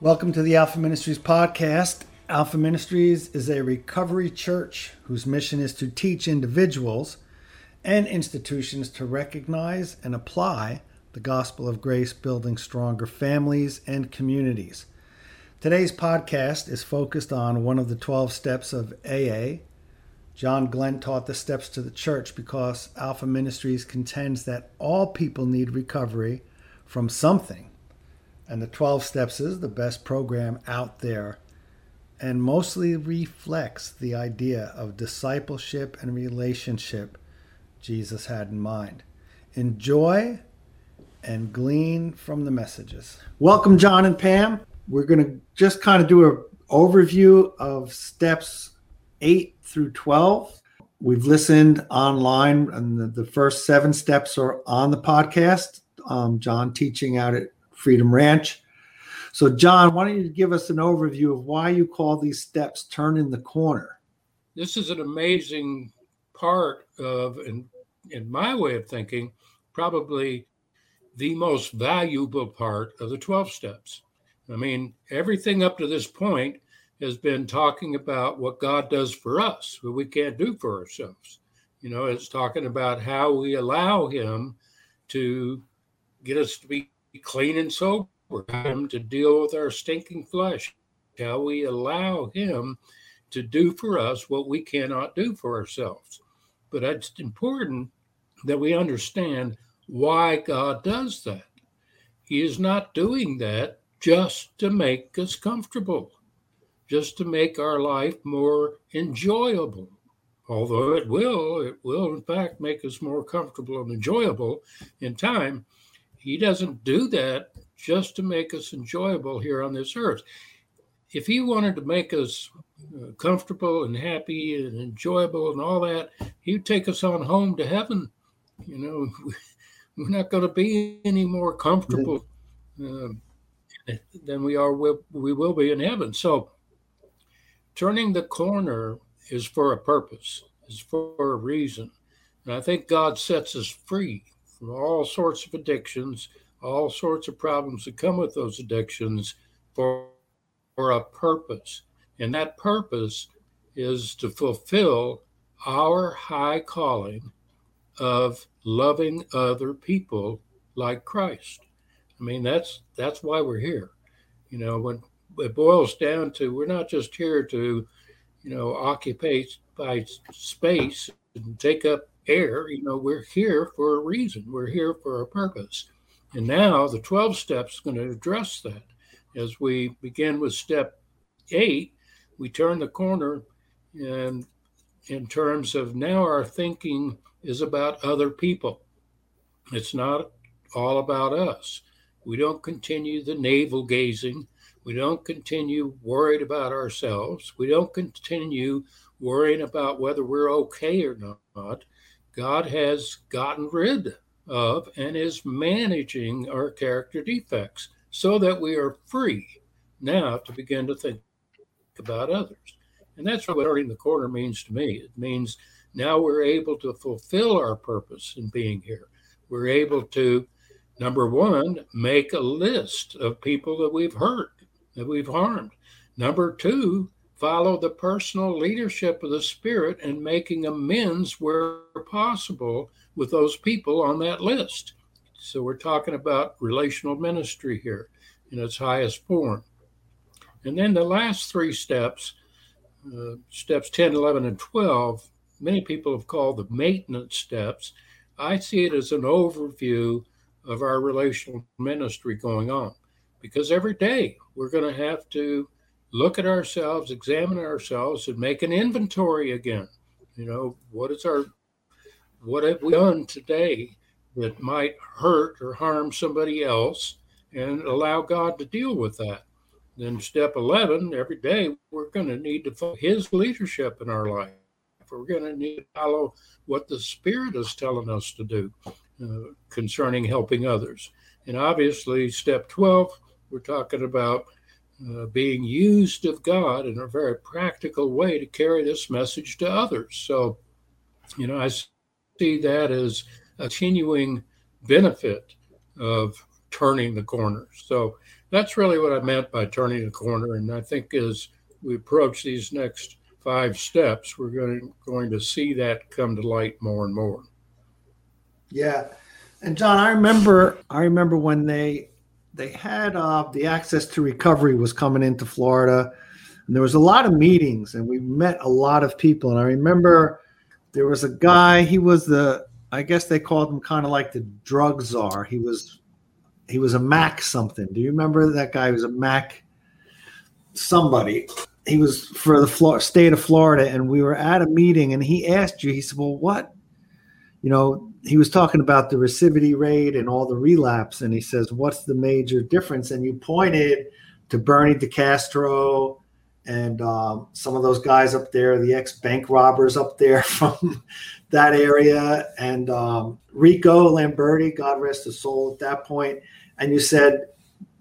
Welcome to the Alpha Ministries podcast. Alpha Ministries is a recovery church whose mission is to teach individuals and institutions to recognize and apply the gospel of grace, building stronger families and communities. Today's podcast is focused on one of the 12 steps of AA. John Glenn taught the steps to the church because Alpha Ministries contends that all people need recovery from something and the 12 Steps is the best program out there and mostly reflects the idea of discipleship and relationship Jesus had in mind. Enjoy and glean from the messages. Welcome, John and Pam. We're going to just kind of do an overview of steps 8 through 12. We've listened online, and the, the first seven steps are on the podcast. Um, John teaching out at Freedom Ranch. So, John, why don't you give us an overview of why you call these steps turning the corner? This is an amazing part of, in, in my way of thinking, probably the most valuable part of the 12 steps. I mean, everything up to this point has been talking about what God does for us, what we can't do for ourselves. You know, it's talking about how we allow Him to get us to be clean and sober, him to deal with our stinking flesh. How we allow him to do for us what we cannot do for ourselves. But it's important that we understand why God does that. He is not doing that just to make us comfortable, just to make our life more enjoyable. Although it will, it will in fact make us more comfortable and enjoyable in time he doesn't do that just to make us enjoyable here on this earth. If he wanted to make us uh, comfortable and happy and enjoyable and all that, he'd take us on home to heaven. You know, we're not going to be any more comfortable uh, than we are. We will be in heaven. So, turning the corner is for a purpose, is for a reason. And I think God sets us free from all sorts of addictions, all sorts of problems that come with those addictions for, for a purpose. And that purpose is to fulfill our high calling of loving other people like Christ. I mean, that's that's why we're here. You know, when it boils down to we're not just here to, you know, occupy by space and take up air. You know, we're here for a reason. We're here for a purpose. And now the 12 steps is going to address that. As we begin with step eight, we turn the corner and in terms of now our thinking is about other people. It's not all about us. We don't continue the navel gazing. We don't continue worried about ourselves. We don't continue worrying about whether we're okay or not. God has gotten rid of and is managing our character defects so that we are free now to begin to think about others. And that's what turning the corner means to me. It means now we're able to fulfill our purpose in being here. We're able to, number one, make a list of people that we've hurt, that we've harmed. Number two, follow the personal leadership of the Spirit and making amends where possible with those people on that list. So we're talking about relational ministry here in its highest form. And then the last three steps, uh, steps 10, 11, and 12, many people have called the maintenance steps. I see it as an overview of our relational ministry going on because every day we're going to have to look at ourselves, examine ourselves, and make an inventory again. You know, what is our, what have we done today that might hurt or harm somebody else, and allow God to deal with that. Then step 11, every day we're going to need to follow His leadership in our life. We're going to need to follow what the Spirit is telling us to do uh, concerning helping others. And obviously, step 12, we're talking about uh, being used of God in a very practical way to carry this message to others. So, you know, I see that as a continuing benefit of turning the corner. So, that's really what I meant by turning the corner. And I think as we approach these next five steps, we're going going to see that come to light more and more. Yeah, and John, I remember I remember when they they had uh, the access to recovery was coming into Florida, and there was a lot of meetings, and we met a lot of people. And I remember there was a guy. He was the I guess they called him kind of like the drug czar. He was he was a Mac something. Do you remember that guy? He was a Mac somebody. He was for the state of Florida, and we were at a meeting, and he asked you. He said, "Well, what?" You know, he was talking about the recidivity rate and all the relapse, and he says, "What's the major difference?" And you pointed to Bernie DeCastro and um, some of those guys up there, the ex bank robbers up there from that area, and um, Rico Lamberti, God rest his soul, at that point. And you said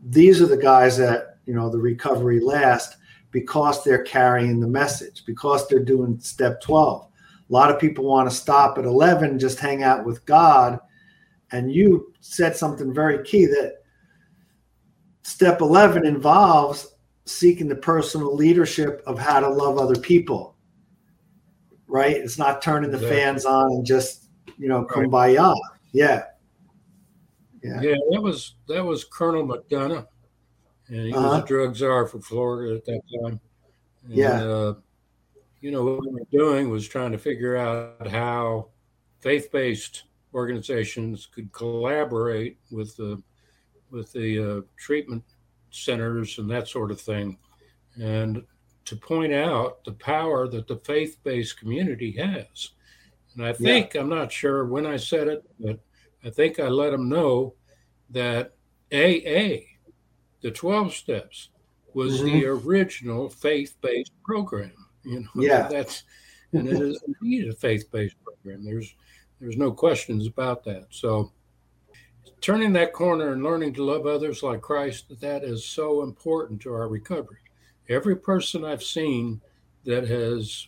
these are the guys that you know the recovery last because they're carrying the message because they're doing step 12 a lot of people want to stop at 11 just hang out with god. And you said something very key that step 11 involves seeking the personal leadership of how to love other people right? It's not turning the fans on and just you know kumbaya. Yeah. Yeah. yeah, that was that was Colonel McDonough, and he uh-huh. was a drug czar for Florida at that time. And, yeah, uh, you know what we were doing was trying to figure out how faith-based organizations could collaborate with the with the uh, treatment centers and that sort of thing, and to point out the power that the faith-based community has. And I think yeah. I'm not sure when I said it, but I think I let them know that AA, the 12 steps, was mm-hmm. the original faith-based program. You know, yeah. that's and it is indeed a faith-based program. There's there's no questions about that. So turning that corner and learning to love others like Christ, that is so important to our recovery. Every person I've seen that has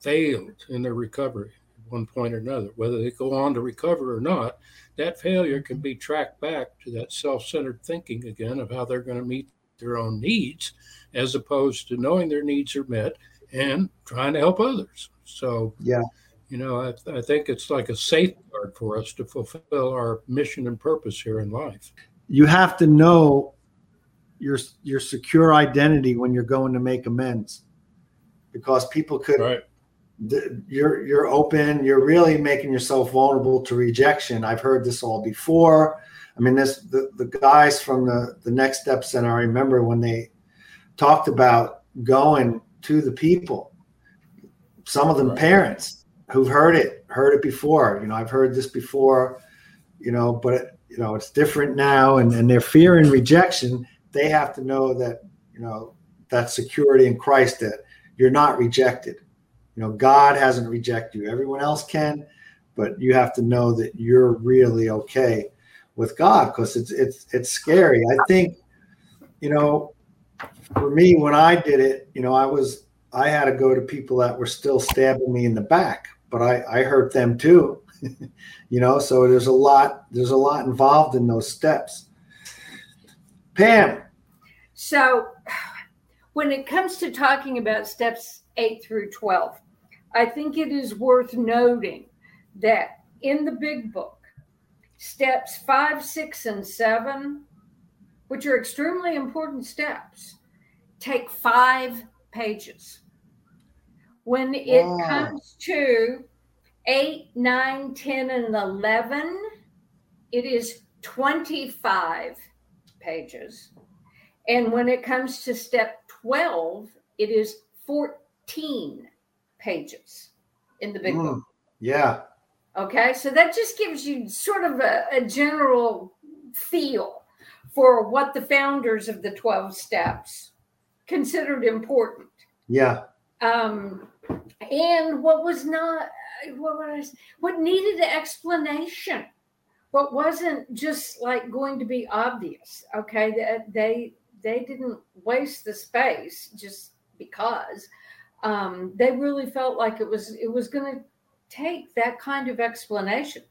failed in their recovery at one point or another, whether they go on to recover or not, that failure can be tracked back to that self-centered thinking again of how they're going to meet their own needs as opposed to knowing their needs are met and trying to help others. So yeah. you know i, I think it's like a safeguard for us to fulfill our mission and purpose here in life. You have to know your your secure identity when you're going to make amends because people could right. you're you're open you're really making yourself vulnerable to rejection. I've heard this all before. I mean this the, the guys from the the next step center i remember when they talked about going to the people some of them right. parents who've heard it heard it before you know i've heard this before you know but it, you know it's different now and, and their fear and rejection they have to know that you know that security in christ that you're not rejected you know, God hasn't rejected you. Everyone else can, but you have to know that you're really okay with God because it's it's it's scary. I think, you know, for me when I did it, you know, I was I had to go to people that were still stabbing me in the back, but I I hurt them too. you know, so there's a lot there's a lot involved in those steps. Pam. So when it comes to talking about steps 8 through 12, I think it is worth noting that in the big book, steps five, six, and seven, which are extremely important steps, take five pages. When it wow. comes to eight, nine, 10, and 11, it is 25 pages. And when it comes to step 12, it is 14 pages in the big mm, book. Yeah. Okay. So that just gives you sort of a, a general feel for what the founders of the 12 steps considered important. Yeah. Um, and what was not, what was, what needed an explanation, what wasn't just like going to be obvious. Okay. They, they, they didn't waste the space just because um, they really felt like it was it was going to take that kind of explanation.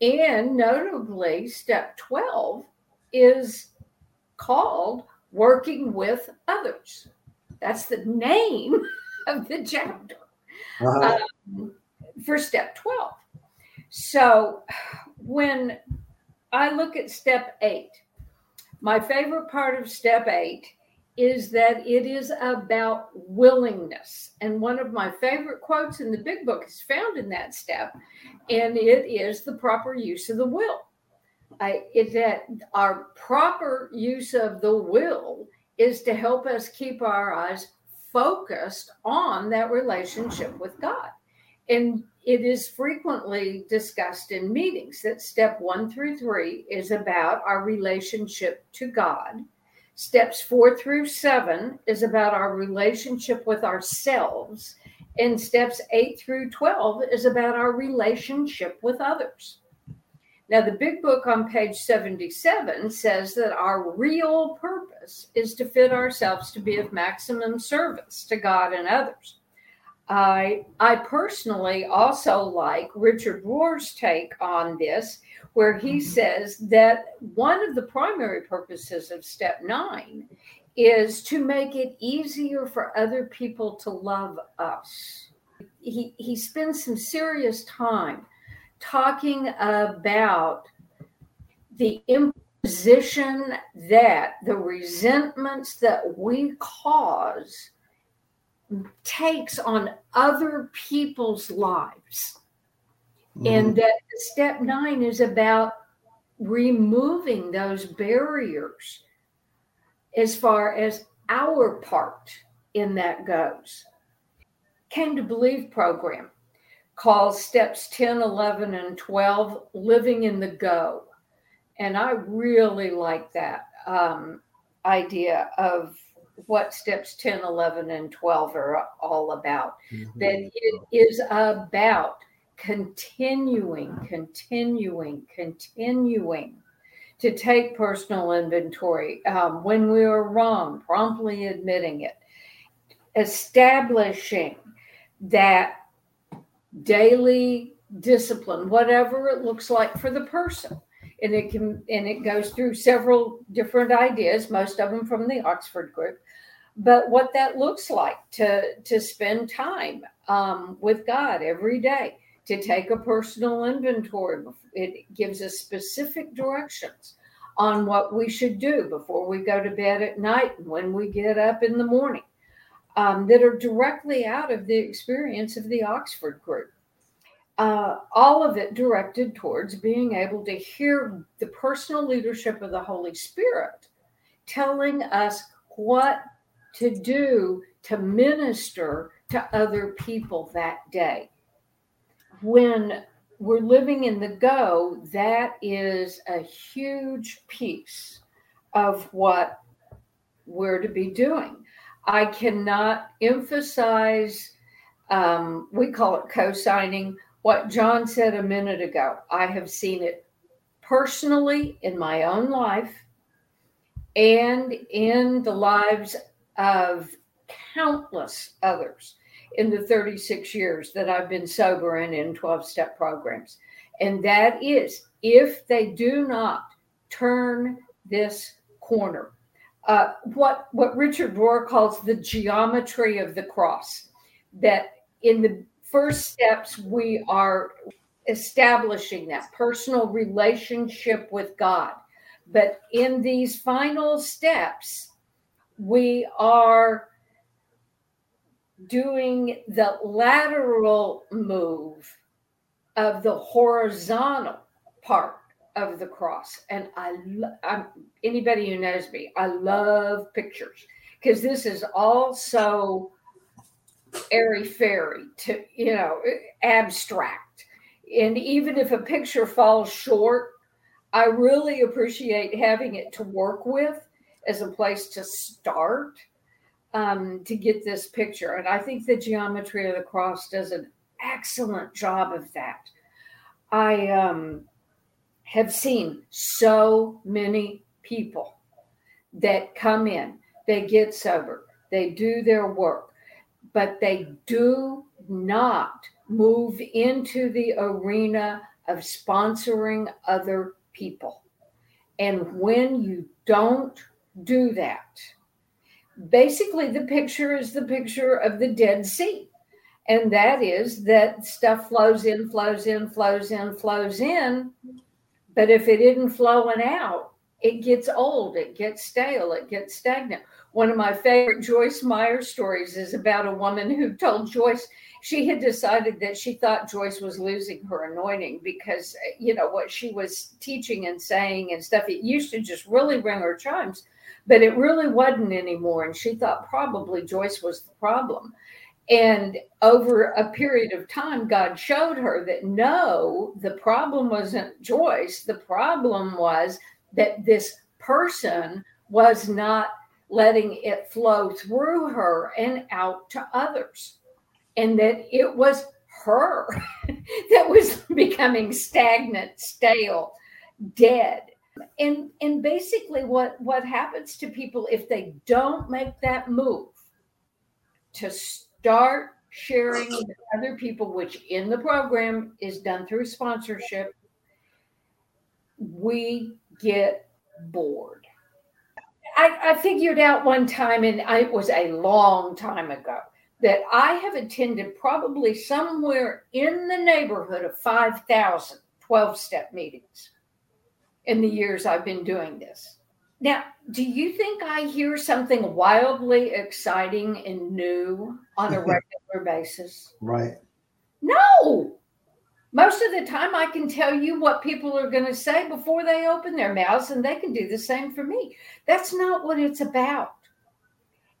And notably, step 12 is called working with others. That's the name of the chapter uh-huh. um, for step 12. So when I look at step eight, my favorite part of step eight is that it is about willingness. And one of my favorite quotes in the big book is found in that step, and it is the proper use of the will. I, is that our proper use of the will is to help us keep our eyes focused on that relationship with God. And it is frequently discussed in meetings that step one through three is about our relationship to God Steps four through seven is about our relationship with ourselves. And steps eight through 12 is about our relationship with others. Now, the big book on page 77 says that our real purpose is to fit ourselves to be of maximum service to God and others. I, I personally also like Richard Rohr's take on this where he mm-hmm. says that one of the primary purposes of step nine is to make it easier for other people to love us. He, he spends some serious time talking about the imposition that the resentments that we cause takes on other people's lives Mm-hmm. And that step nine is about removing those barriers as far as our part in that goes. Came to Believe program calls steps 10, 11, and 12 living in the go. And I really like that um, idea of what steps 10, 11, and 12 are all about. Mm-hmm. That it is about continuing, continuing, continuing to take personal inventory um, when we are wrong, promptly admitting it, establishing that daily discipline, whatever it looks like for the person. And it can and it goes through several different ideas, most of them from the Oxford group. But what that looks like to to spend time um, with God every day, to take a personal inventory. It gives us specific directions on what we should do before we go to bed at night and when we get up in the morning um, that are directly out of the experience of the Oxford group. Uh, all of it directed towards being able to hear the personal leadership of the Holy Spirit telling us what to do to minister to other people that day when we're living in the go, that is a huge piece of what we're to be doing. I cannot emphasize, um, we call it co signing, what John said a minute ago. I have seen it personally in my own life and in the lives of countless others in the 36 years that I've been sober and in 12 step programs. And that is if they do not turn this corner, uh, what, what Richard Rohr calls the geometry of the cross, that in the first steps, we are establishing that personal relationship with God. But in these final steps, we are doing the lateral move of the horizontal part of the cross. And I, I'm, anybody who knows me, I love pictures because this is also airy fairy to, you know, abstract. And even if a picture falls short, I really appreciate having it to work with as a place to start um, to get this picture. And I think the geometry of the cross does an excellent job of that. I um, have seen so many people that come in, they get sober, they do their work, but they do not move into the arena of sponsoring other people. And when you don't do that. Basically, the picture is the picture of the Dead Sea. And that is that stuff flows in, flows in, flows in, flows in. But if it isn't flowing out, it gets old, it gets stale, it gets stagnant. One of my favorite Joyce Meyer stories is about a woman who told Joyce she had decided that she thought Joyce was losing her anointing because, uh, you know, what she was teaching and saying and stuff, it used to just really ring her chimes, but it really wasn't anymore. And she thought probably Joyce was the problem. And over a period of time, God showed her that no, the problem wasn't Joyce. The problem was that this person was not letting it flow through her and out to others. And that it was her that was becoming stagnant, stale, dead. And and basically what what happens to people if they don't make that move to start sharing with other people which in the program is done through sponsorship we get bored. I, I figured out one time, and I, it was a long time ago, that I have attended probably somewhere in the neighborhood of 5,000 12 step meetings in the years I've been doing this. Now, do you think I hear something wildly exciting and new on a regular basis? Right. No, most of the time i can tell you what people are going to say before they open their mouths and they can do the same for me that's not what it's about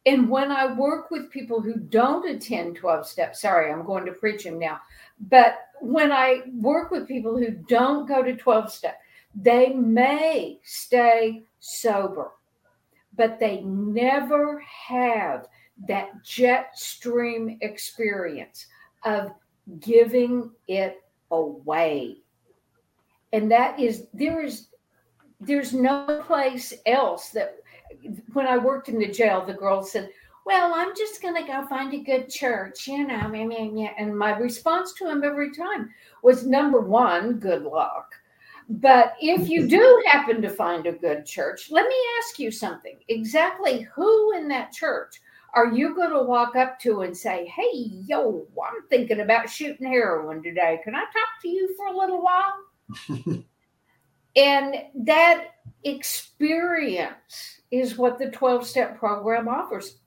and when i work with people who don't attend 12 steps sorry i'm going to preach them now but when i work with people who don't go to 12 step they may stay sober but they never have that jet stream experience of giving it away. And that is there is there's no place else that when I worked in the jail, the girl said, Well, I'm just gonna go find a good church, you know. And my response to him every time was number one, good luck. But if you do happen to find a good church, let me ask you something. Exactly who in that church are you going to walk up to and say, Hey, yo, I'm thinking about shooting heroin today. Can I talk to you for a little while? and that experience is what the 12 step program offers.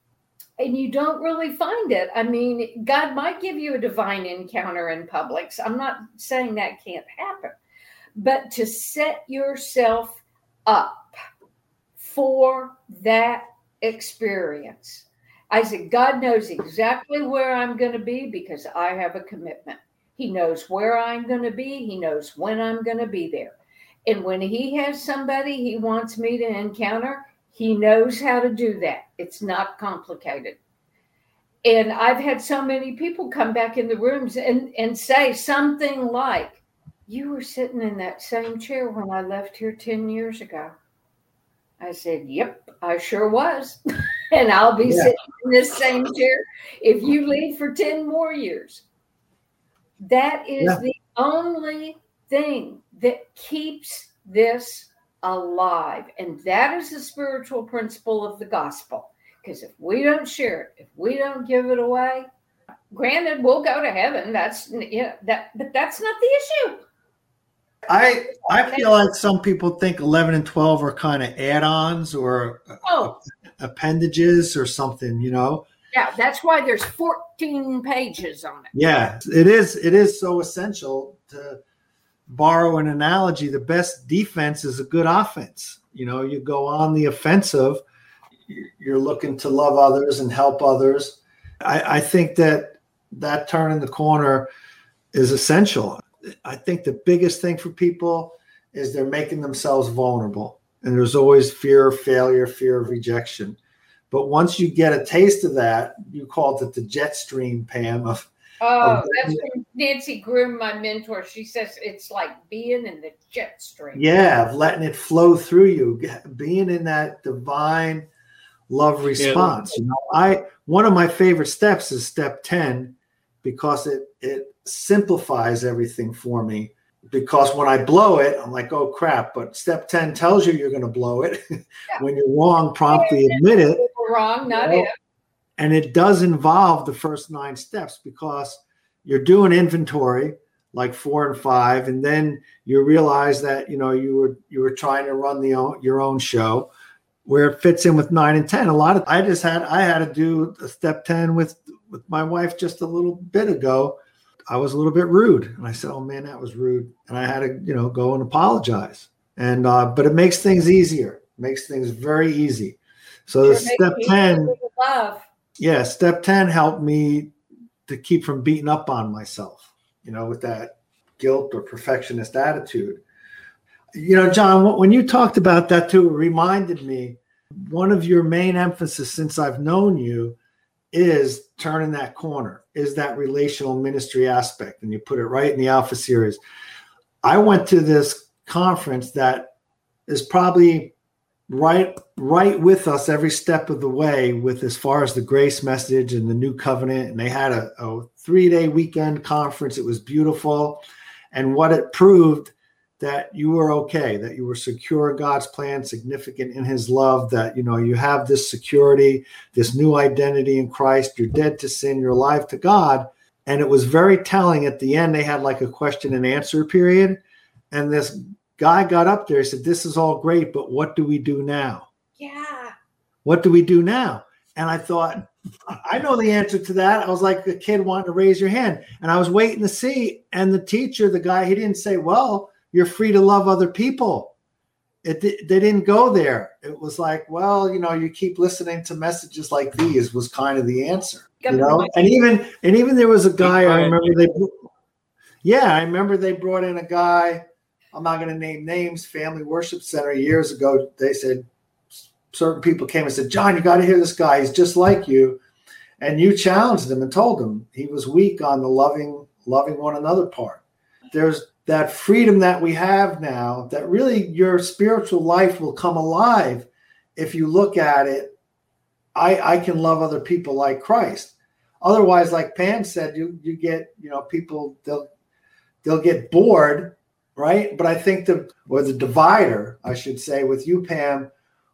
And you don't really find it. I mean, God might give you a divine encounter in Publix. I'm not saying that can't happen, but to set yourself up for that experience I said, God knows exactly where I'm going to be because I have a commitment. He knows where I'm going to be, He knows when I'm going to be there. And when He has somebody He wants me to encounter, He knows how to do that. It's not complicated. And I've had so many people come back in the rooms and, and say something like, You were sitting in that same chair when I left here 10 years ago. I said, Yep, I sure was. and I'll be yeah. sitting in this same chair if you leave for 10 more years. That is yeah. the only thing that keeps this alive. And that is the spiritual principle of the gospel. Because if we don't share it, if we don't give it away, granted, we'll go to heaven. That's yeah, that but that's not the issue. I I feel like some people think 11 and 12 are kind of add-ons or oh. appendages or something, you know. Yeah, that's why there's 14 pages on it. Yeah, it is it is so essential to borrow an analogy, the best defense is a good offense. You know, you go on the offensive, you're looking to love others and help others. I, I think that that turn in the corner is essential. I think the biggest thing for people is they're making themselves vulnerable. And there's always fear of failure, fear of rejection. But once you get a taste of that, you called it the jet stream, Pam. Of, oh, of, that's from Nancy Grimm, my mentor. She says it's like being in the jet stream. Yeah, of letting it flow through you, being in that divine love response. Yeah. You know, I one of my favorite steps is step 10 because it it simplifies everything for me. because when I blow it, I'm like, oh crap. But step 10 tells you you're going to blow it. Yeah. when you're wrong, promptly admit it. wrong, not you know? it. And it does involve the first nine steps because you're doing inventory like four and five, and then you realize that you know you were you were trying to run the own, your own show where it fits in with nine and ten. A lot of I just had I had to do a step ten with with my wife just a little bit ago I was a little bit rude. And I said, Oh man, that was rude. And I had to, you know, go and apologize. And, uh, but it makes things easier, makes things very easy. So the step 10, yeah, step 10 helped me to keep from beating up on myself, you know, with that guilt or perfectionist attitude. You know, John, when you talked about that too, it reminded me one of your main emphasis since I've known you is turning that corner, is that relational ministry aspect. And you put it right in the Alpha series. I went to this conference that is probably right right with us every step of the way with as far as the grace message and the new covenant and they had a, a three day weekend conference it was beautiful and what it proved that you were okay, that you were secure in God's plan, significant in his love, that you know you have this security, this new identity in Christ, you're dead to sin, you're alive to God. And it was very telling at the end, they had like a question and answer period. And this guy got up there, he said, This is all great, but what do we do now? Yeah. What do we do now? And I thought, I know the answer to that. I was like a kid wanting to raise your hand. And I was waiting to see. And the teacher, the guy, he didn't say, Well, you're free to love other people. It, they didn't go there. It was like, well, you know, you keep listening to messages like these was kind of the answer, you know. And even and even there was a guy I remember they, yeah, I remember they brought in a guy. I'm not going to name names. Family Worship Center years ago. They said certain people came and said, John, you got to hear this guy. He's just like you, and you challenged him and told him he was weak on the loving loving one another part. There's that freedom that we have now, that really your spiritual life will come alive if you look at it. I, I can love other people like Christ. Otherwise, like Pam said, you you get you know people they'll they'll get bored, right? But I think the or the divider, I should say, with you, Pam,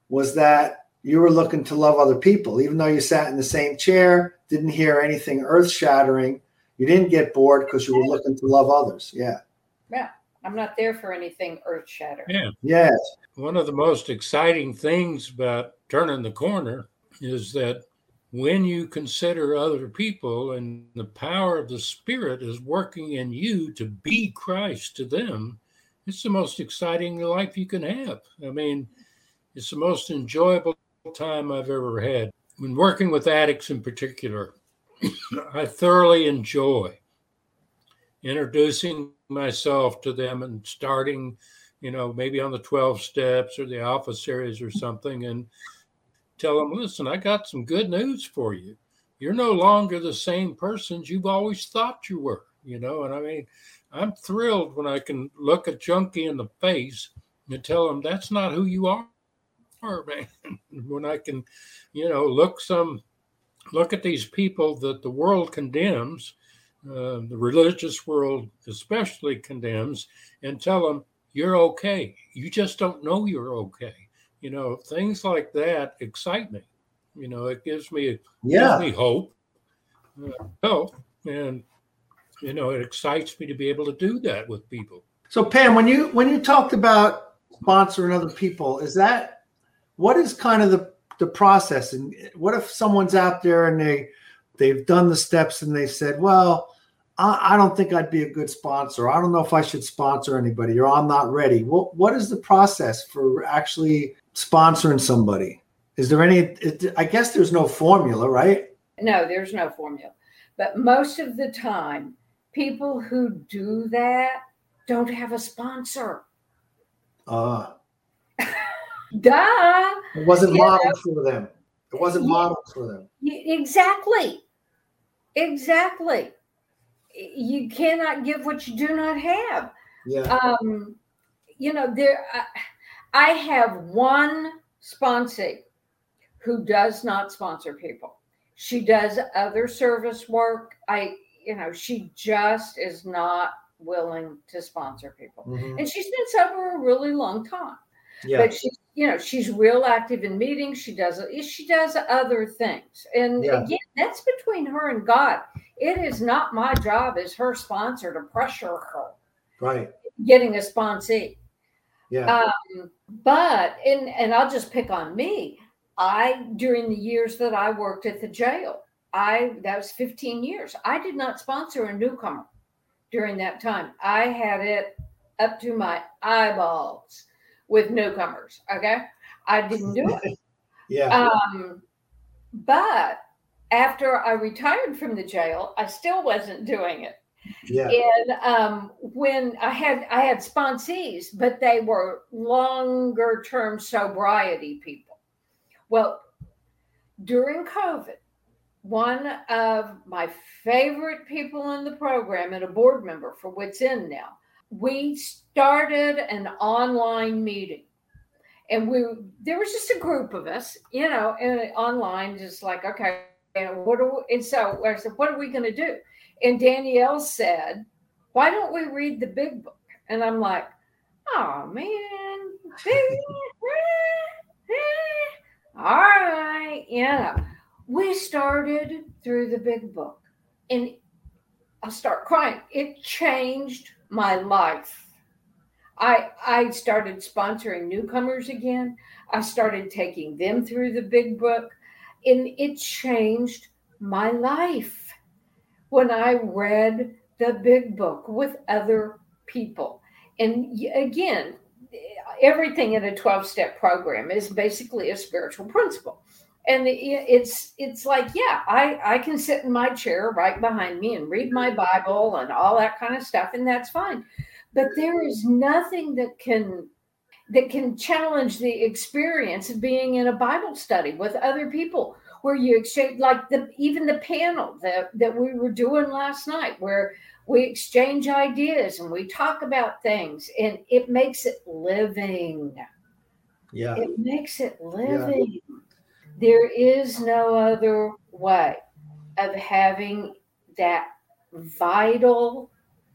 was that you were looking to love other people, even though you sat in the same chair, didn't hear anything earth shattering. You didn't get bored because you were looking to love others. Yeah. Yeah. I'm not there for anything earth shattering. Yeah. Yes. One of the most exciting things about turning the corner is that when you consider other people and the power of the Spirit is working in you to be Christ to them, it's the most exciting life you can have. I mean, it's the most enjoyable time I've ever had. When working with addicts in particular, I thoroughly enjoy introducing myself to them and starting, you know, maybe on the 12 steps or the Alpha series or something and tell them, listen, I got some good news for you. You're no longer the same persons you've always thought you were, you know, and I mean, I'm thrilled when I can look a junkie in the face and tell them that's not who you are, man. when I can, you know, look some look at these people that the world condemns uh, the religious world especially condemns and tell them you're okay. You just don't know you're okay. You know, things like that excite me. You know, it gives me yeah. gives me hope, uh, hope, and you know, it excites me to be able to do that with people. So, Pam, when you when you talked about sponsoring other people, is that what is kind of the the process? And what if someone's out there and they they've done the steps and they said, well, I, I don't think I'd be a good sponsor. I don't know if I should sponsor anybody, or I'm not ready. What what is the process for actually sponsoring somebody? Is there any? I guess there's no formula, right? No, there's no formula. But most of the time, people who do that don't have a sponsor. Uh, Duh. It wasn't modeled for them. It wasn't modeled for them. Exactly. Exactly you cannot give what you do not have. Yeah. Um, you know, there. I, I have one sponsee who does not sponsor people. She does other service work. I, you know, she just is not willing to sponsor people. Mm-hmm. And she's been sober a really long time. Yeah. But she's, you know, she's real active in meetings. She does she does other things. And yeah. again, that's between her and God. It is not my job as her sponsor to pressure her. Right. Getting a sponsee. Yeah. Um, but and and I'll just pick on me. I during the years that I worked at the jail, I that was 15 years. I did not sponsor a newcomer during that time. I had it up to my eyeballs with newcomers. Okay. I didn't do it. yeah. Um, but after I retired from the jail, I still wasn't doing it. Yeah. And um, when I had I had sponsees, but they were longer term sobriety people. Well, during COVID, one of my favorite people in the program and a board member for Wits End now, we started an online meeting. And we there was just a group of us, you know, and online, just like, okay, and what do we, and so I said, what are we going to do? And Danielle said, why don't we read the big book? And I'm like, oh man, all right, yeah. We started through the big book, and I start crying. It changed my life. I I started sponsoring newcomers again. I started taking them through the big book, and it changed my life when I read the big book with other people. And again, everything in a 12 step program is basically a spiritual principle. And it's it's like yeah I I can sit in my chair right behind me and read my Bible and all that kind of stuff and that's fine, but there is nothing that can that can challenge the experience of being in a Bible study with other people where you exchange like the even the panel that that we were doing last night where we exchange ideas and we talk about things and it makes it living. Yeah. It makes it living. Yeah. there is no other way of having that vital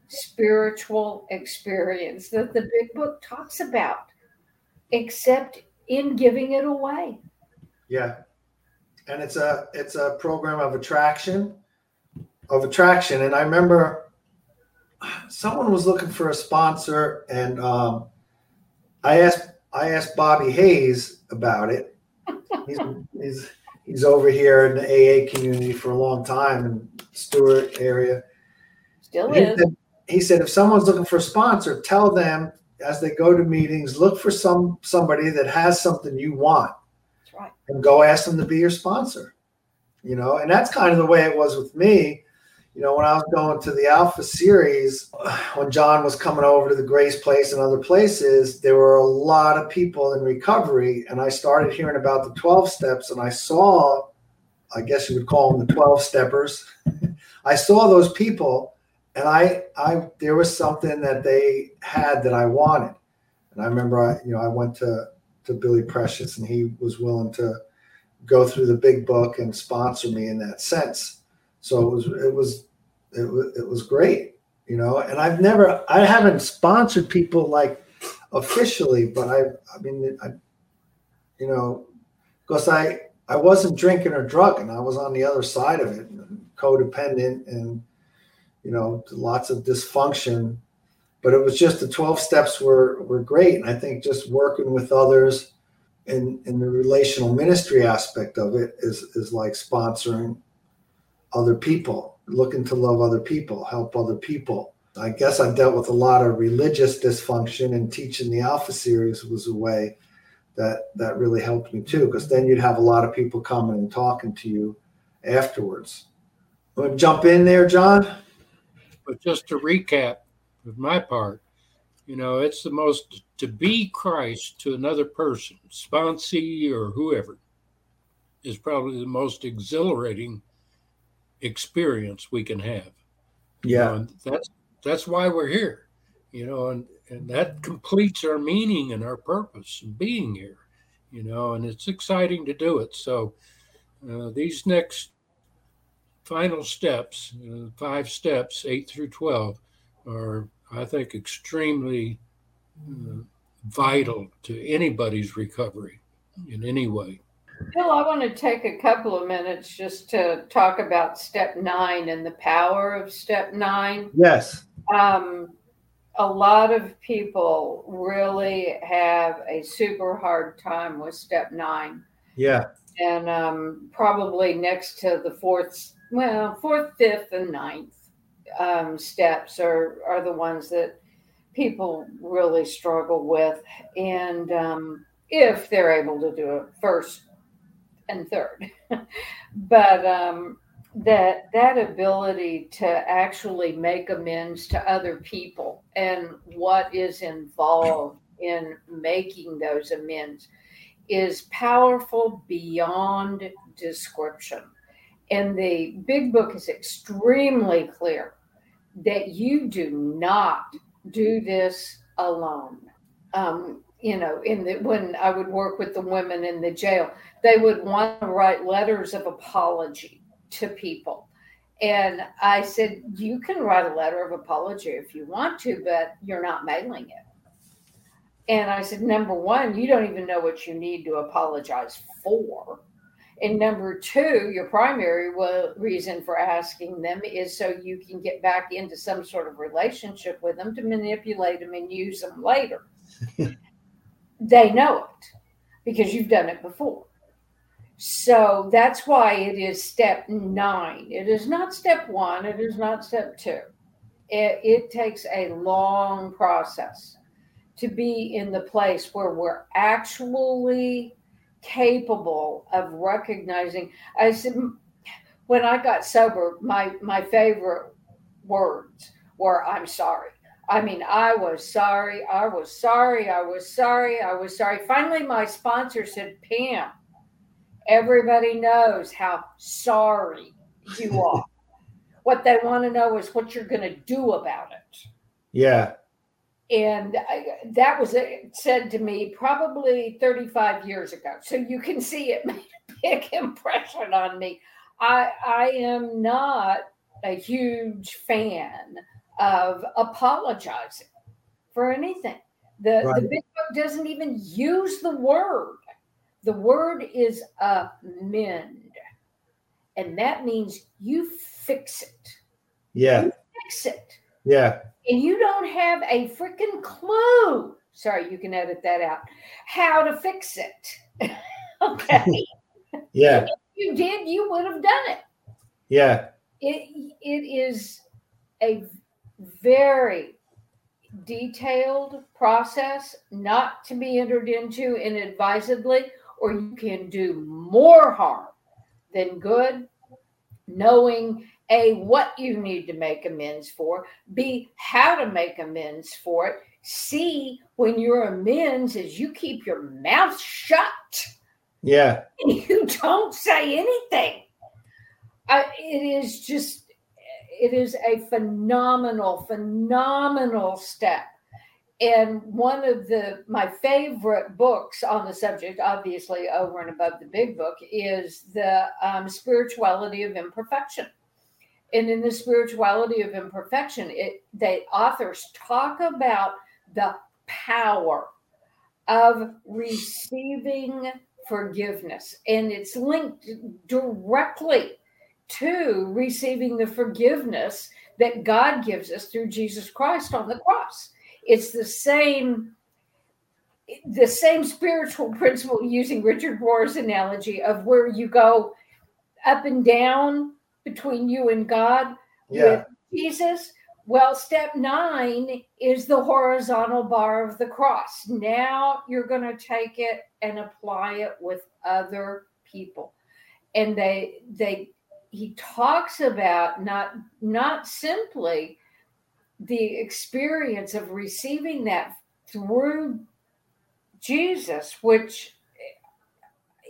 spiritual experience that the big book talks about except in giving it away. Yeah. And it's a it's a program of attraction of attraction. And i remember someone was looking for a sponsor and um, i asked i asked bobby hayes about it. He's, he's he's over here in the aa community for a long time in Stuart area. Still is. he said, he said if someone's looking for a sponsor tell them as they go to meetings look for some somebody that has something you want right. and go ask them to be your sponsor. You know, and that's kind of the way it was with me. You know, when I was going to the Alpha series, when John was coming over to the Grace Place and other places, there were a lot of people in recovery. And I started hearing about the 12 steps, and I saw, I guess you would call them the 12 steppers. I saw those people, and I, I, there was something that they had that I wanted. And I remember, I, you know, I went to to Billy Precious, and he was willing to go through the big book and sponsor me in that sense. So it was it was it was, it was great, you know. And I've never I haven't sponsored people like officially, but I I mean I you know because I I wasn't drinking or drugging. I was on the other side of it, codependent and you know lots of dysfunction. But it was just the 12 steps were were great. And i think just working with others in in the relational ministry aspect of it is is like sponsoring other people looking to love other people help other people. I guess i dealt with a lot of religious dysfunction and teaching the alpha series was a way that that really helped me too because then you'd have a lot of people coming and talking to you afterwards. Want to jump in there john but just to recap of my part. You know, it's the most to be Christ to another person, sponsee or whoever, is probably the most exhilarating experience we can have. Yeah. You know, that's that's why we're here. You know, and, and that completes our meaning and our purpose in being here. You know, and it's exciting to do it. So uh, these next final steps, uh, five steps, eight through twelve, are I think, extremely uh, vital to anybody's recovery in any way. Bill, I want to take a couple of minutes just to talk about step nine and the power of step nine. Yes. Um, a lot of people really have a super hard time with step nine. Yeah. And um, probably next to the fourth, well, fourth, fifth, and ninth um, steps are, are the ones that people really struggle with. And um, if they're able to do it first and third, but um, that that ability to actually make amends to other people and what is involved in making those amends is powerful beyond description. And the big book is extremely clear that you do not do this alone. Um, you know, in the when I would work with the women in the jail, they would want to write letters of apology to people. And I said, You can write a letter of apology if you want to, but you're not mailing it. And I said, Number one, you don't even know what you need to apologize for. And number two, your primary reason for asking them is so you can get back into some sort of relationship with them to manipulate them and use them later. they know it because you've done it before. So that's why it is step nine. It is not step one, it is not step two. It, it takes a long process to be in the place where we're actually capable of recognizing. I said, when I got sober, my, my favorite words were, I'm sorry. I mean, I was sorry. I was sorry. I was sorry. I was sorry. Finally, my sponsor said, Pam, Everybody knows how sorry you are. what they want to know is what you're going to do about it. Yeah. And I, that was said to me probably 35 years ago. So you can see it made a big impression on me. I, I am not a huge fan of apologizing for anything. The, right. the big book doesn't even use the word the word is amend, and that means you fix it. Yeah. You fix it. Yeah. And you don't have a freaking clue. Sorry, you can edit that out. How to fix it. okay. yeah. If you did, you would have done it. Yeah. It it is a very detailed process not to be entered into inadvisedly or you can do more harm than good, knowing A, what you need to make amends for, B, how to make amends for it, C, when your amends is you keep your mouth shut. Yeah. You don't say anything. I, it is just, it is a phenomenal, phenomenal step and one of the my favorite books on the subject obviously over and above the big book is the um, spirituality of imperfection and in the spirituality of imperfection it the authors talk about the power of receiving forgiveness. And it's linked directly to receiving the forgiveness that god gives us through jesus christ on the cross. It's the same the same spiritual principle using Richard Rohr's analogy of where you go up and down between you and God yeah. with Jesus. Well, step nine is the horizontal bar of the cross. Now you're going to take it and apply it with other people. And they, they, he talks about not, not simply the experience of receiving that through Jesus, which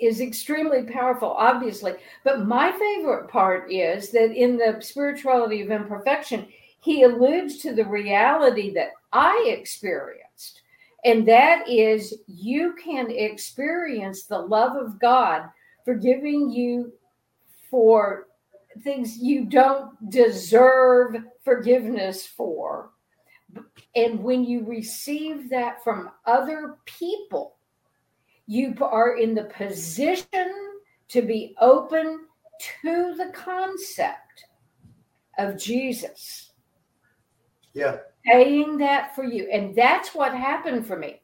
is extremely powerful, obviously. But my favorite part is that in the spirituality of imperfection, he alludes to the reality that I experienced. And that is, you can experience the love of God forgiving you for things you don't deserve forgiveness for, And when you receive that from other people, you are in the position to be open to the concept of Jesus. Yeah. Paying that for you. And that's what happened for me.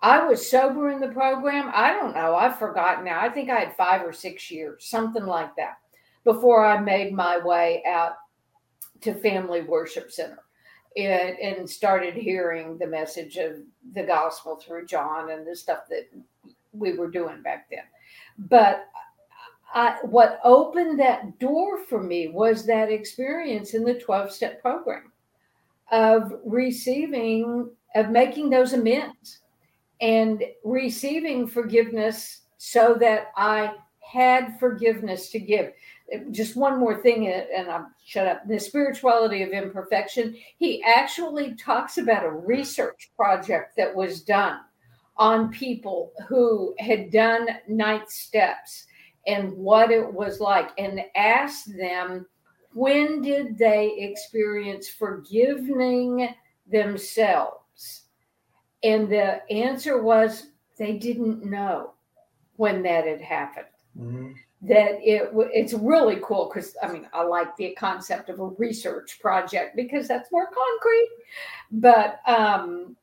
I was sober in the program. I don't know. I've forgotten now. I think I had five or six years, something like that, before I made my way out to Family Worship Center and, and started hearing the message of the gospel through John and the stuff that we were doing back then. But I, what opened that door for me was that experience in the 12 step program of receiving, of making those amends and receiving forgiveness so that I had forgiveness to give. Just one more thing, and I'll shut up. The spirituality of imperfection, he actually talks about a research project that was done on people who had done night steps and what it was like and asked them when did they experience forgiving themselves? And the answer was they didn't know when that had happened. Mm-hmm. that it it's really cool because i mean i like the concept of a research project because that's more concrete. But um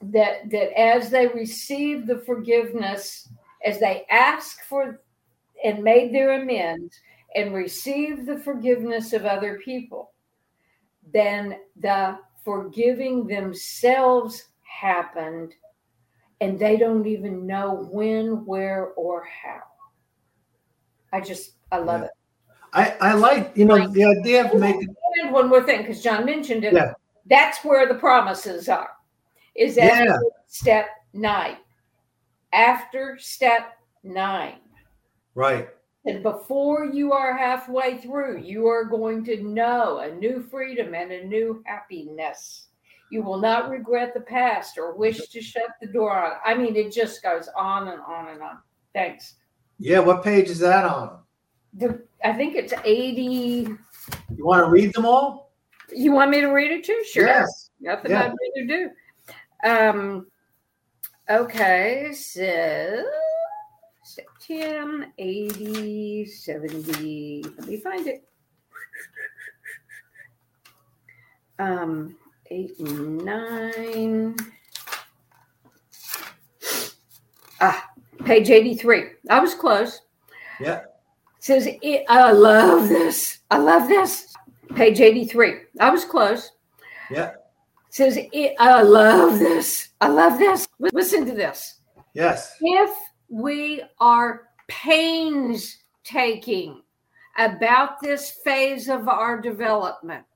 that that as they receive the forgiveness as they ask for and made their amends and received the forgiveness of other people, then the forgiving themselves happened and they don't even know when, where, or how. I just, I love yeah. it. I, I like, you know, the idea of making. And one more thing, because John mentioned it. Yeah. That's where the promises are, is that yeah. step nine. After step nine, Right. And before you are halfway through, you are going to know a new freedom and a new happiness. You will not regret the past or wish to shut the door on. I mean, it just goes on and on and on. Thanks. Yeah, what page is that on? The I think it's 80. You want to read them all? You want me to read it too? Sure. Yes. Nothing yeah. I'd rather do. Um okay, so step 10, 80, 70. Let me find it. Um, 8 9. Ah, page 83. I was close. Yeah. It says, it, I love this. I love this. Page 83. I was close. Yeah. It says, I love this. I love this. Listen to this. Yes. If we are painstaking about this phase of our development.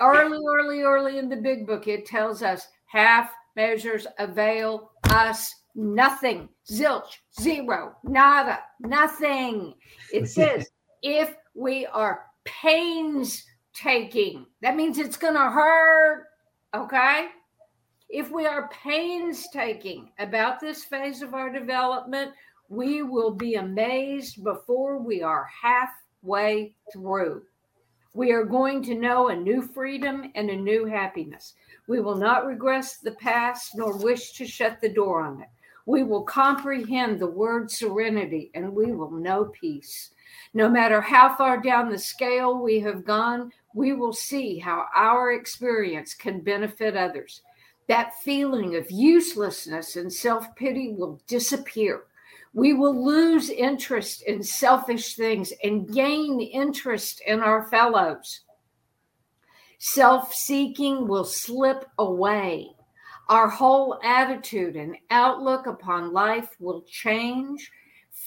Early, early, early in the big book, it tells us half measures avail us nothing. Zilch, zero, nada, nothing. It says if we are painstaking, that means it's going to hurt. Okay. If we are painstaking about this phase of our development, we will be amazed before we are halfway through. We are going to know a new freedom and a new happiness. We will not regress the past nor wish to shut the door on it. We will comprehend the word serenity and we will know peace. No matter how far down the scale we have gone, we will see how our experience can benefit others that feeling of uselessness and self pity will disappear. We will lose interest in selfish things and gain interest in our fellows. Self seeking will slip away. Our whole attitude and outlook upon life will change.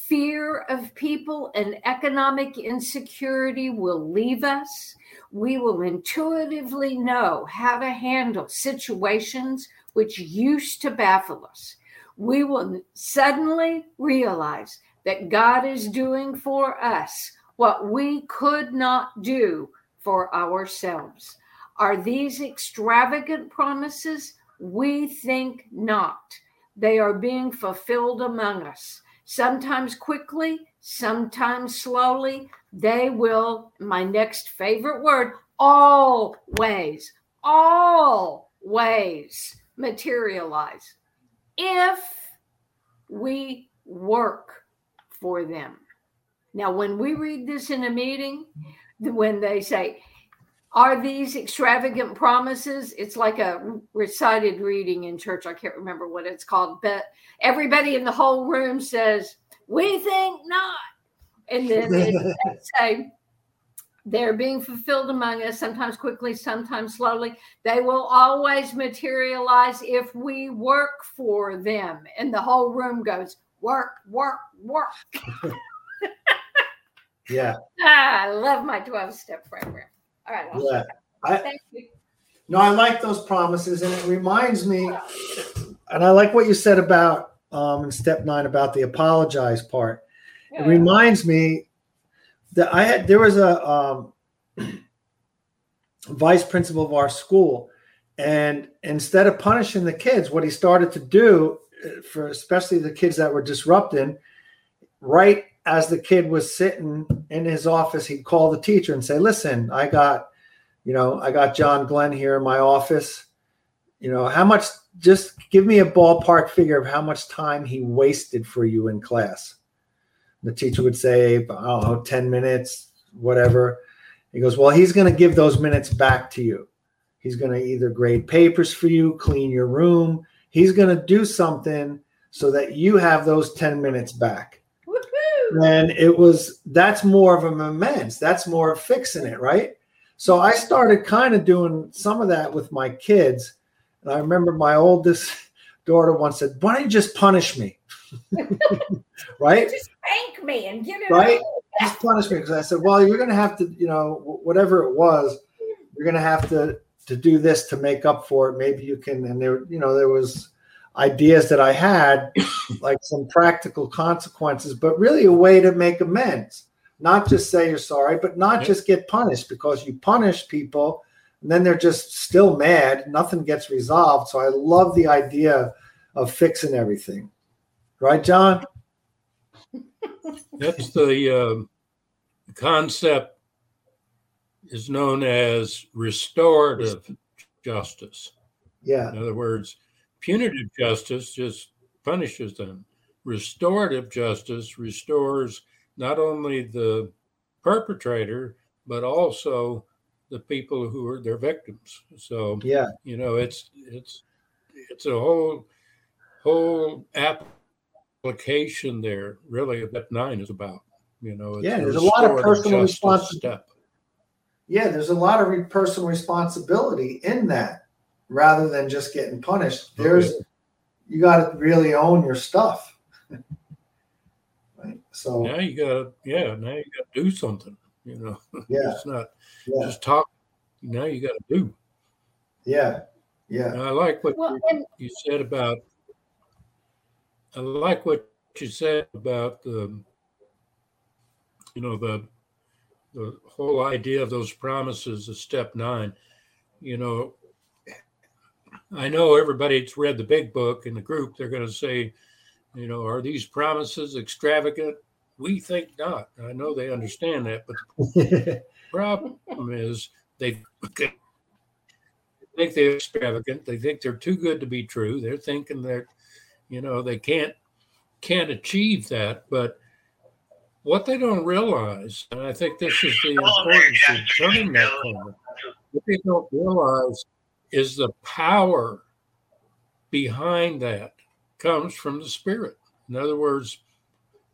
Fear of people and economic insecurity will leave us we will intuitively know how to handle situations which used to baffle us. We will suddenly realize that God is doing for us what we could not do for ourselves. Are these extravagant promises? We think not. They are being fulfilled among us, sometimes quickly, sometimes slowly, they will, my next favorite word, always, always materialize if we work for them. Now, when we read this in a meeting, when they say, are these extravagant promises? It's like a recited reading in church. I can't remember what it's called, but everybody in the whole room says, We think not. And then they say, they're being fulfilled among us, sometimes quickly, sometimes slowly. They will always materialize if we work for them. And the whole room goes, work, work, work. yeah. Ah, I love my 12 step program. All right. yeah. I, Thank you. No, I like those promises. And it reminds me, and I like what you said about um, in step nine about the apologize part. Yeah. It reminds me that I had there was a um, vice principal of our school, and instead of punishing the kids, what he started to do uh, for especially the kids that were disrupting, right as the kid was sitting in his office, he'd call the teacher and say, "Listen, I got, you know, I got John Glenn here in my office. You know, how much? Just give me a ballpark figure of how much time he wasted for you in class." The teacher would say, I don't know, 10 minutes, whatever. He goes, Well, he's going to give those minutes back to you. He's going to either grade papers for you, clean your room. He's going to do something so that you have those 10 minutes back. And it was, that's more of a mements. That's more of fixing it, right? So I started kind of doing some of that with my kids. And I remember my oldest daughter once said, Why don't you just punish me? right? Just spank me and give it right. Just punish me because I said, well, you're going to have to, you know, whatever it was, you're going to have to to do this to make up for it. Maybe you can. And there, you know, there was ideas that I had, like some practical consequences, but really a way to make amends. Not just say you're sorry, but not just get punished because you punish people and then they're just still mad. Nothing gets resolved. So I love the idea of fixing everything. Right, John? That's the uh, concept is known as restorative justice. Yeah. In other words, punitive justice just punishes them. Restorative justice restores not only the perpetrator, but also the people who are their victims. So yeah, you know, it's it's it's a whole whole application there really of that nine is about. You know, yeah, there's a lot of personal responsibility. Yeah, there's a lot of personal responsibility in that rather than just getting punished. There's okay. you got to really own your stuff. right. So now you got to yeah, now you got to do something. You know, yeah, it's not yeah. just talk. Now you got to do. Yeah, yeah. And I like what well, you, and- you said about I like what you said about the, you know, the the whole idea of those promises of step nine. You know, I know everybody's read the big book in the group. They're going to say, you know, are these promises extravagant? We think not. I know they understand that, but the problem is they think they're extravagant. They think they're too good to be true. They're thinking that you know, they can't can't achieve that, but what they don't realize, and I think this is the importance of turning that corner, what they don't realize is the power behind that comes from the spirit. In other words,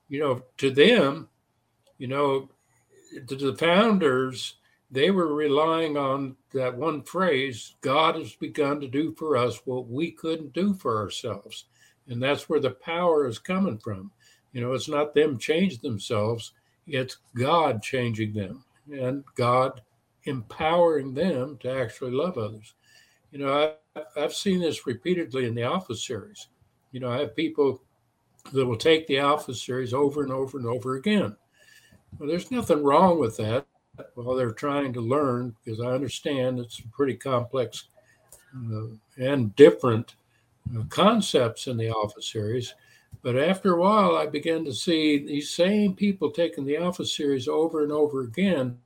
you know, to them, you know, to the founders, they were relying on that one phrase God has begun to do for us what we couldn't do for ourselves. And that's where the power is coming from. You know, it's not them change themselves, it's God changing them and God empowering them to actually love others. You know, I, I've seen this repeatedly in the Alpha series. You know, I have people that will take the Alpha series over and over and over again. Well, there's nothing wrong with that while they're trying to learn, because I understand it's pretty complex uh, and different uh, concepts in the Alpha series. But after a while, I began to see these same people taking the Alpha series over and over again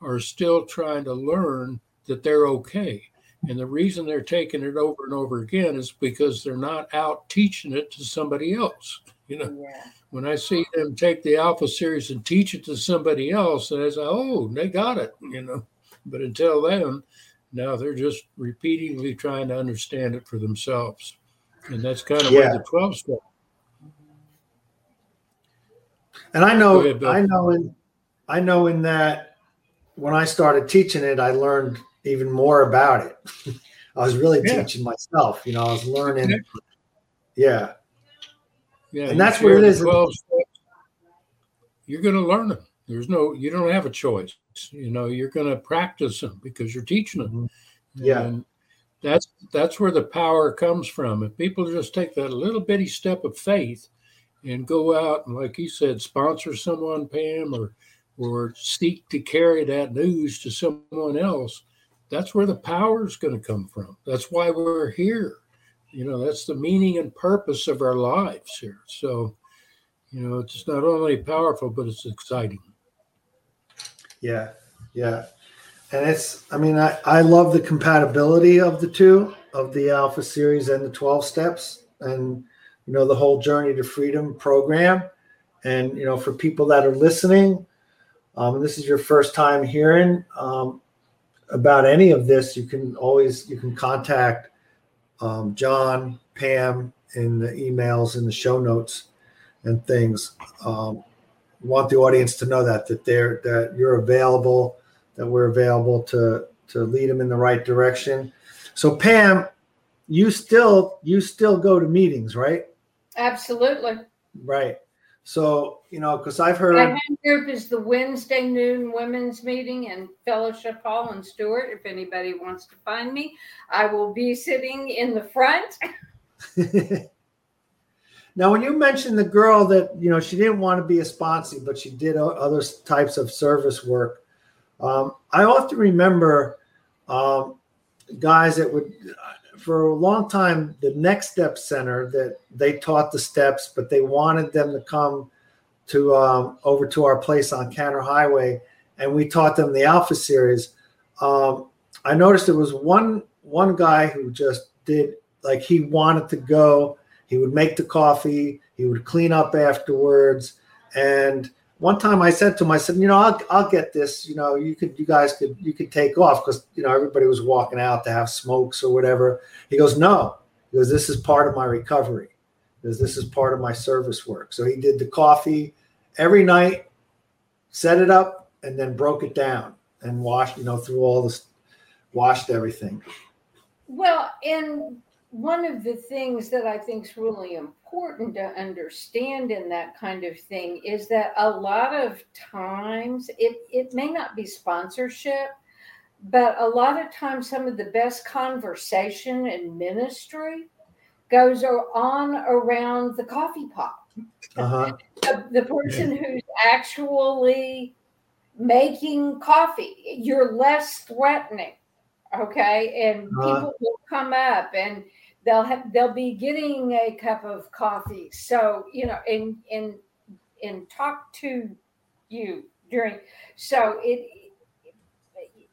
are still trying to learn that they're okay. And the reason they're taking it over and over again is because they're not out teaching it to somebody else. You know, yeah. when I see them take the Alpha series and teach it to somebody else, and I say, oh, they got it, you know. But until then, now they're just repeatedly trying to understand it for themselves. And that's kind of yeah. where the 12 step. And I know, ahead, I know in, I know in that when I started teaching it, I learned even more about it. I was really yeah. teaching myself, you know, I was learning. Yeah. Yeah. And that's what it is. 12 steps, you're going to learn them. There's no, you don't have a choice. You know, you're going to practice them because you're teaching them. Mm-hmm. Yeah. And that's, that's where the power comes from. If people just take that little bitty step of faith and go out and, like you said, sponsor someone, Pam, or, or seek to carry that news to someone else, that's where the power is going to come from. That's why we're here. You know, that's the meaning and purpose of our lives here. So, you know, it's not only powerful, but it's exciting. Yeah. Yeah. And it's, I mean, I, I love the compatibility of the two, of the Alpha series and the 12 steps, and, you know, the whole Journey to Freedom program. And, you know, for people that are listening, um, this is your first time hearing, um, about any of this, you can always you can contact um, John, Pam in the emails in the show notes and things. Um, want the audience to know that that they're that you're available, that we're available to to lead them in the right direction. So Pam, you still you still go to meetings, right? Absolutely. Right. So, you know, because I've heard. My group is the Wednesday noon women's meeting in Fellowship Hall in Stuart. If anybody wants to find me, I will be sitting in the front. now, when you mentioned the girl that, you know, she didn't want to be a sponsor, but she did other types of service work, um, I often remember um, guys that would for a long time the next step center that they taught the steps but they wanted them to come to um, over to our place on Kanner Highway. And we taught them the alpha series. Um, i noticed there was one one guy who just did like he wanted to go. He would make the coffee. He would clean up afterwards. And one time I said to him, I said, you know, I'll, I'll get this. You know, you could, you guys could, you could take off because you know everybody was walking out to have smokes or whatever. He goes, no, because this is part of my recovery, because this is part of my service work. So he did the coffee every night, set it up, and then broke it down and washed, you know, through all this, washed everything. Well, and one of the things that I think is really important to understand in that kind of thing is that a lot of times it, it may not be sponsorship, but a lot of times some of the best conversation in ministry goes on around the coffee pot. Uh-huh. the, the person who's actually making coffee, you're less threatening okay and uh-huh. people will come up and they'll have they'll be getting a cup of coffee. So you know and and and talk to you during so it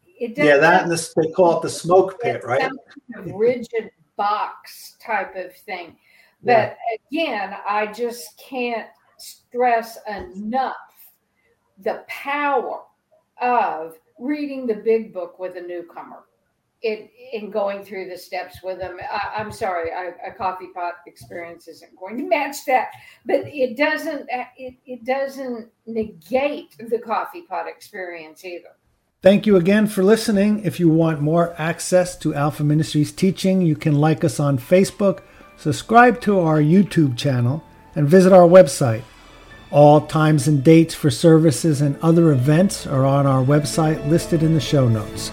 it yeah that and this they call it the smoke pit right? kind of rigid box type of thing. But yeah. again i just can't stress enough the power of reading the big book with a newcomer it in going through the steps with them. I, am sorry, I, a coffee pot experience isn't going to match that, but it doesn't uh, it, it doesn't negate the coffee pot experience either. Thank you again for listening. If you want more access to Alpha Ministries teaching, you can like us on Facebook, subscribe to our YouTube channel, and visit our website. All times and dates for services and other events are on our website listed in the show notes.